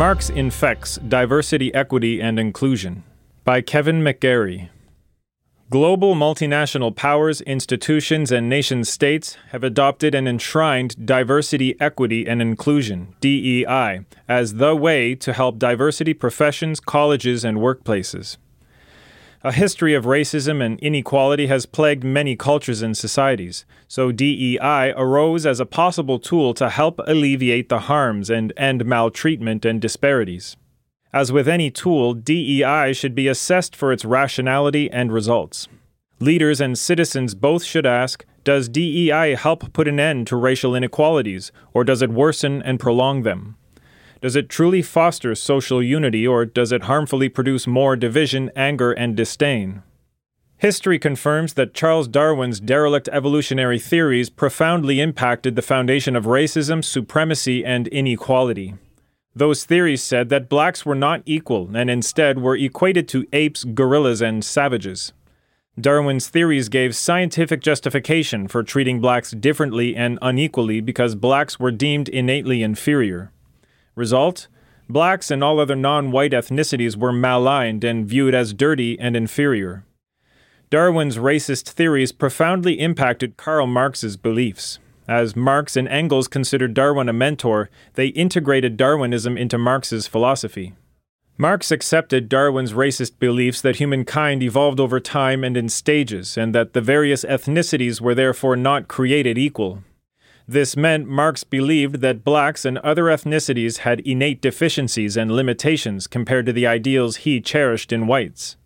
Marx Infects Diversity, Equity, and Inclusion by Kevin McGarry. Global multinational powers, institutions, and nation states have adopted and enshrined diversity, equity, and inclusion, DEI, as the way to help diversity professions, colleges, and workplaces. A history of racism and inequality has plagued many cultures and societies, so DEI arose as a possible tool to help alleviate the harms and end maltreatment and disparities. As with any tool, DEI should be assessed for its rationality and results. Leaders and citizens both should ask Does DEI help put an end to racial inequalities, or does it worsen and prolong them? Does it truly foster social unity, or does it harmfully produce more division, anger, and disdain? History confirms that Charles Darwin's derelict evolutionary theories profoundly impacted the foundation of racism, supremacy, and inequality. Those theories said that blacks were not equal and instead were equated to apes, gorillas, and savages. Darwin's theories gave scientific justification for treating blacks differently and unequally because blacks were deemed innately inferior. Result? Blacks and all other non white ethnicities were maligned and viewed as dirty and inferior. Darwin's racist theories profoundly impacted Karl Marx's beliefs. As Marx and Engels considered Darwin a mentor, they integrated Darwinism into Marx's philosophy. Marx accepted Darwin's racist beliefs that humankind evolved over time and in stages, and that the various ethnicities were therefore not created equal, this meant Marx believed that blacks and other ethnicities had innate deficiencies and limitations compared to the ideals he cherished in whites.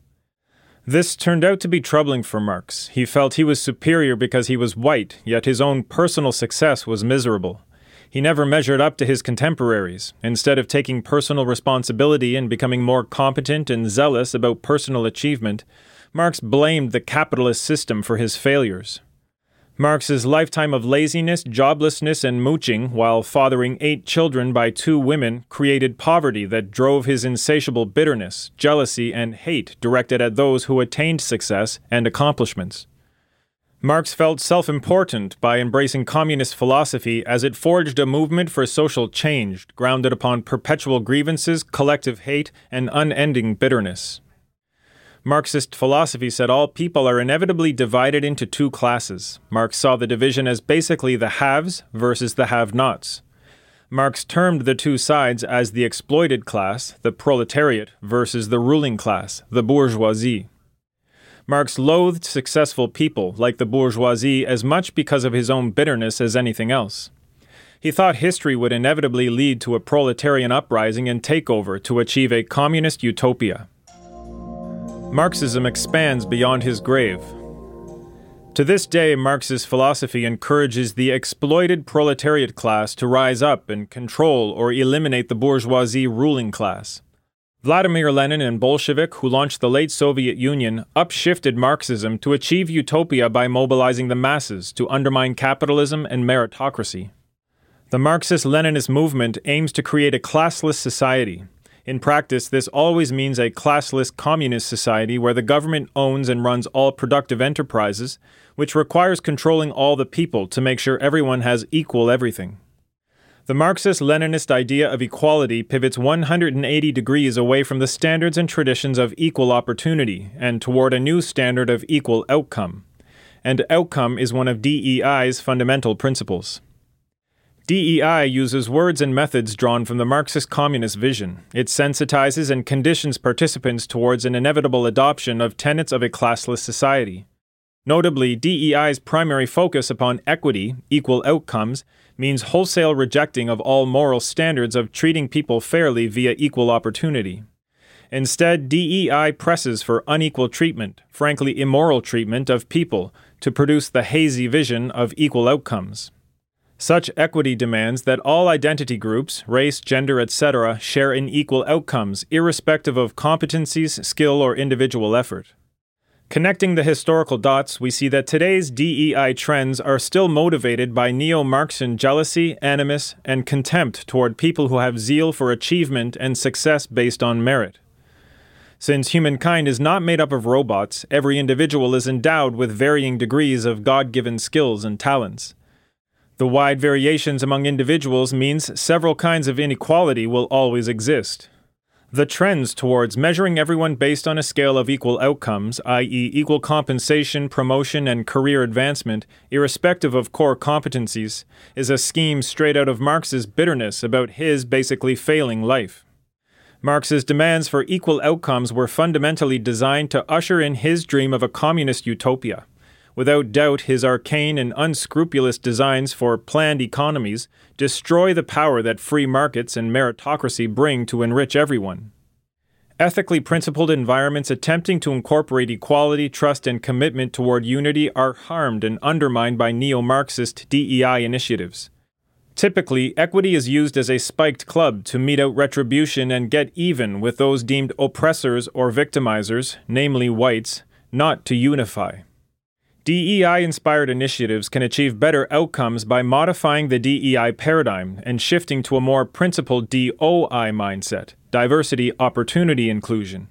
This turned out to be troubling for Marx. He felt he was superior because he was white, yet his own personal success was miserable. He never measured up to his contemporaries. Instead of taking personal responsibility and becoming more competent and zealous about personal achievement, Marx blamed the capitalist system for his failures. Marx's lifetime of laziness, joblessness, and mooching while fathering eight children by two women created poverty that drove his insatiable bitterness, jealousy, and hate directed at those who attained success and accomplishments. Marx felt self important by embracing communist philosophy as it forged a movement for social change grounded upon perpetual grievances, collective hate, and unending bitterness. Marxist philosophy said all people are inevitably divided into two classes. Marx saw the division as basically the haves versus the have nots. Marx termed the two sides as the exploited class, the proletariat, versus the ruling class, the bourgeoisie. Marx loathed successful people, like the bourgeoisie, as much because of his own bitterness as anything else. He thought history would inevitably lead to a proletarian uprising and takeover to achieve a communist utopia. Marxism expands beyond his grave. To this day, Marx's philosophy encourages the exploited proletariat class to rise up and control or eliminate the bourgeoisie ruling class. Vladimir Lenin and Bolshevik, who launched the late Soviet Union, upshifted Marxism to achieve utopia by mobilizing the masses to undermine capitalism and meritocracy. The Marxist Leninist movement aims to create a classless society, in practice, this always means a classless communist society where the government owns and runs all productive enterprises, which requires controlling all the people to make sure everyone has equal everything. The Marxist Leninist idea of equality pivots 180 degrees away from the standards and traditions of equal opportunity and toward a new standard of equal outcome. And outcome is one of DEI's fundamental principles. DEI uses words and methods drawn from the Marxist communist vision. It sensitizes and conditions participants towards an inevitable adoption of tenets of a classless society. Notably, DEI's primary focus upon equity, equal outcomes, means wholesale rejecting of all moral standards of treating people fairly via equal opportunity. Instead, DEI presses for unequal treatment, frankly immoral treatment of people, to produce the hazy vision of equal outcomes. Such equity demands that all identity groups, race, gender, etc., share in equal outcomes, irrespective of competencies, skill, or individual effort. Connecting the historical dots, we see that today's DEI trends are still motivated by neo Marxian jealousy, animus, and contempt toward people who have zeal for achievement and success based on merit. Since humankind is not made up of robots, every individual is endowed with varying degrees of God given skills and talents. The wide variations among individuals means several kinds of inequality will always exist. The trends towards measuring everyone based on a scale of equal outcomes, i.e., equal compensation, promotion, and career advancement, irrespective of core competencies, is a scheme straight out of Marx's bitterness about his basically failing life. Marx's demands for equal outcomes were fundamentally designed to usher in his dream of a communist utopia. Without doubt, his arcane and unscrupulous designs for planned economies destroy the power that free markets and meritocracy bring to enrich everyone. Ethically principled environments attempting to incorporate equality, trust, and commitment toward unity are harmed and undermined by neo Marxist DEI initiatives. Typically, equity is used as a spiked club to mete out retribution and get even with those deemed oppressors or victimizers, namely whites, not to unify. DEI inspired initiatives can achieve better outcomes by modifying the DEI paradigm and shifting to a more principled DOI mindset diversity, opportunity, inclusion.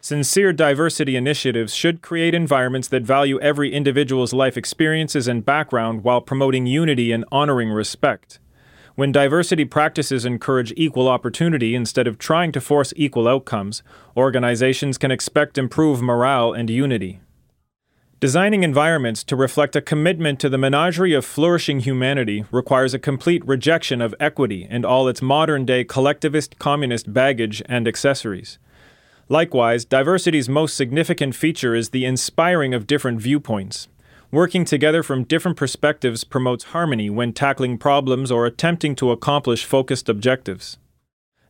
Sincere diversity initiatives should create environments that value every individual's life experiences and background while promoting unity and honoring respect. When diversity practices encourage equal opportunity instead of trying to force equal outcomes, organizations can expect improved morale and unity. Designing environments to reflect a commitment to the menagerie of flourishing humanity requires a complete rejection of equity and all its modern day collectivist communist baggage and accessories. Likewise, diversity's most significant feature is the inspiring of different viewpoints. Working together from different perspectives promotes harmony when tackling problems or attempting to accomplish focused objectives.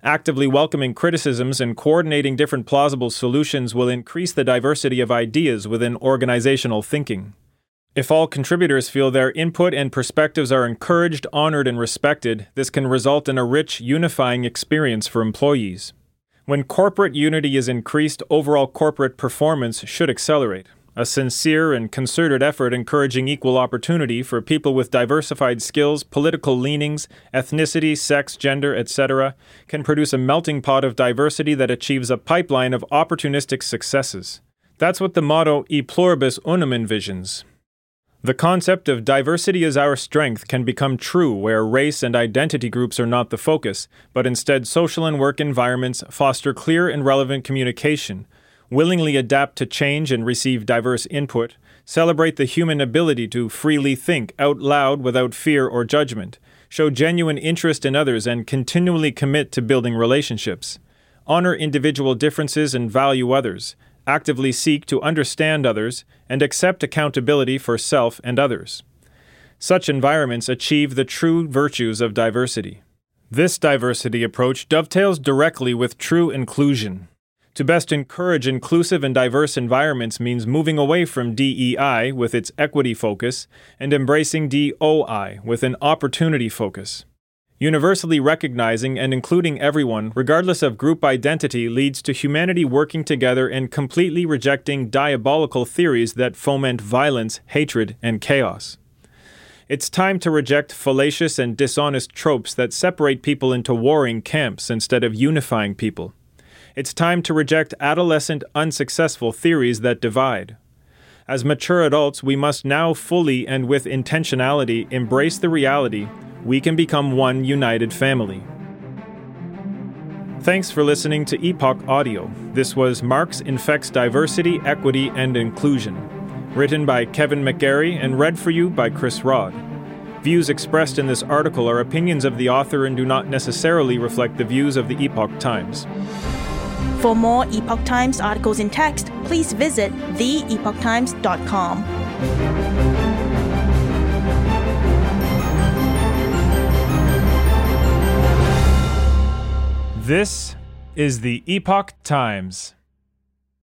Actively welcoming criticisms and coordinating different plausible solutions will increase the diversity of ideas within organizational thinking. If all contributors feel their input and perspectives are encouraged, honored, and respected, this can result in a rich, unifying experience for employees. When corporate unity is increased, overall corporate performance should accelerate a sincere and concerted effort encouraging equal opportunity for people with diversified skills, political leanings, ethnicity, sex, gender, etc., can produce a melting pot of diversity that achieves a pipeline of opportunistic successes. That's what the motto E pluribus unum envisions. The concept of diversity as our strength can become true where race and identity groups are not the focus, but instead social and work environments foster clear and relevant communication, willingly adapt to change and receive diverse input, celebrate the human ability to freely think out loud without fear or judgment, show genuine interest in others, and continually commit to building relationships, honor individual differences and value others, actively seek to understand others, and accept accountability for self and others. Such environments achieve the true virtues of diversity. This diversity approach dovetails directly with true inclusion. To best encourage inclusive and diverse environments means moving away from DEI with its equity focus and embracing DOI with an opportunity focus. Universally recognizing and including everyone, regardless of group identity, leads to humanity working together and completely rejecting diabolical theories that foment violence, hatred, and chaos. It's time to reject fallacious and dishonest tropes that separate people into warring camps instead of unifying people. It's time to reject adolescent, unsuccessful theories that divide. As mature adults, we must now fully and with intentionality embrace the reality we can become one united family. Thanks for listening to Epoch Audio. This was Marx Infects Diversity, Equity, and Inclusion, written by Kevin McGarry and read for you by Chris Rod. Views expressed in this article are opinions of the author and do not necessarily reflect the views of the Epoch Times. For more Epoch Times articles in text, please visit theepochtimes.com. This is the Epoch Times.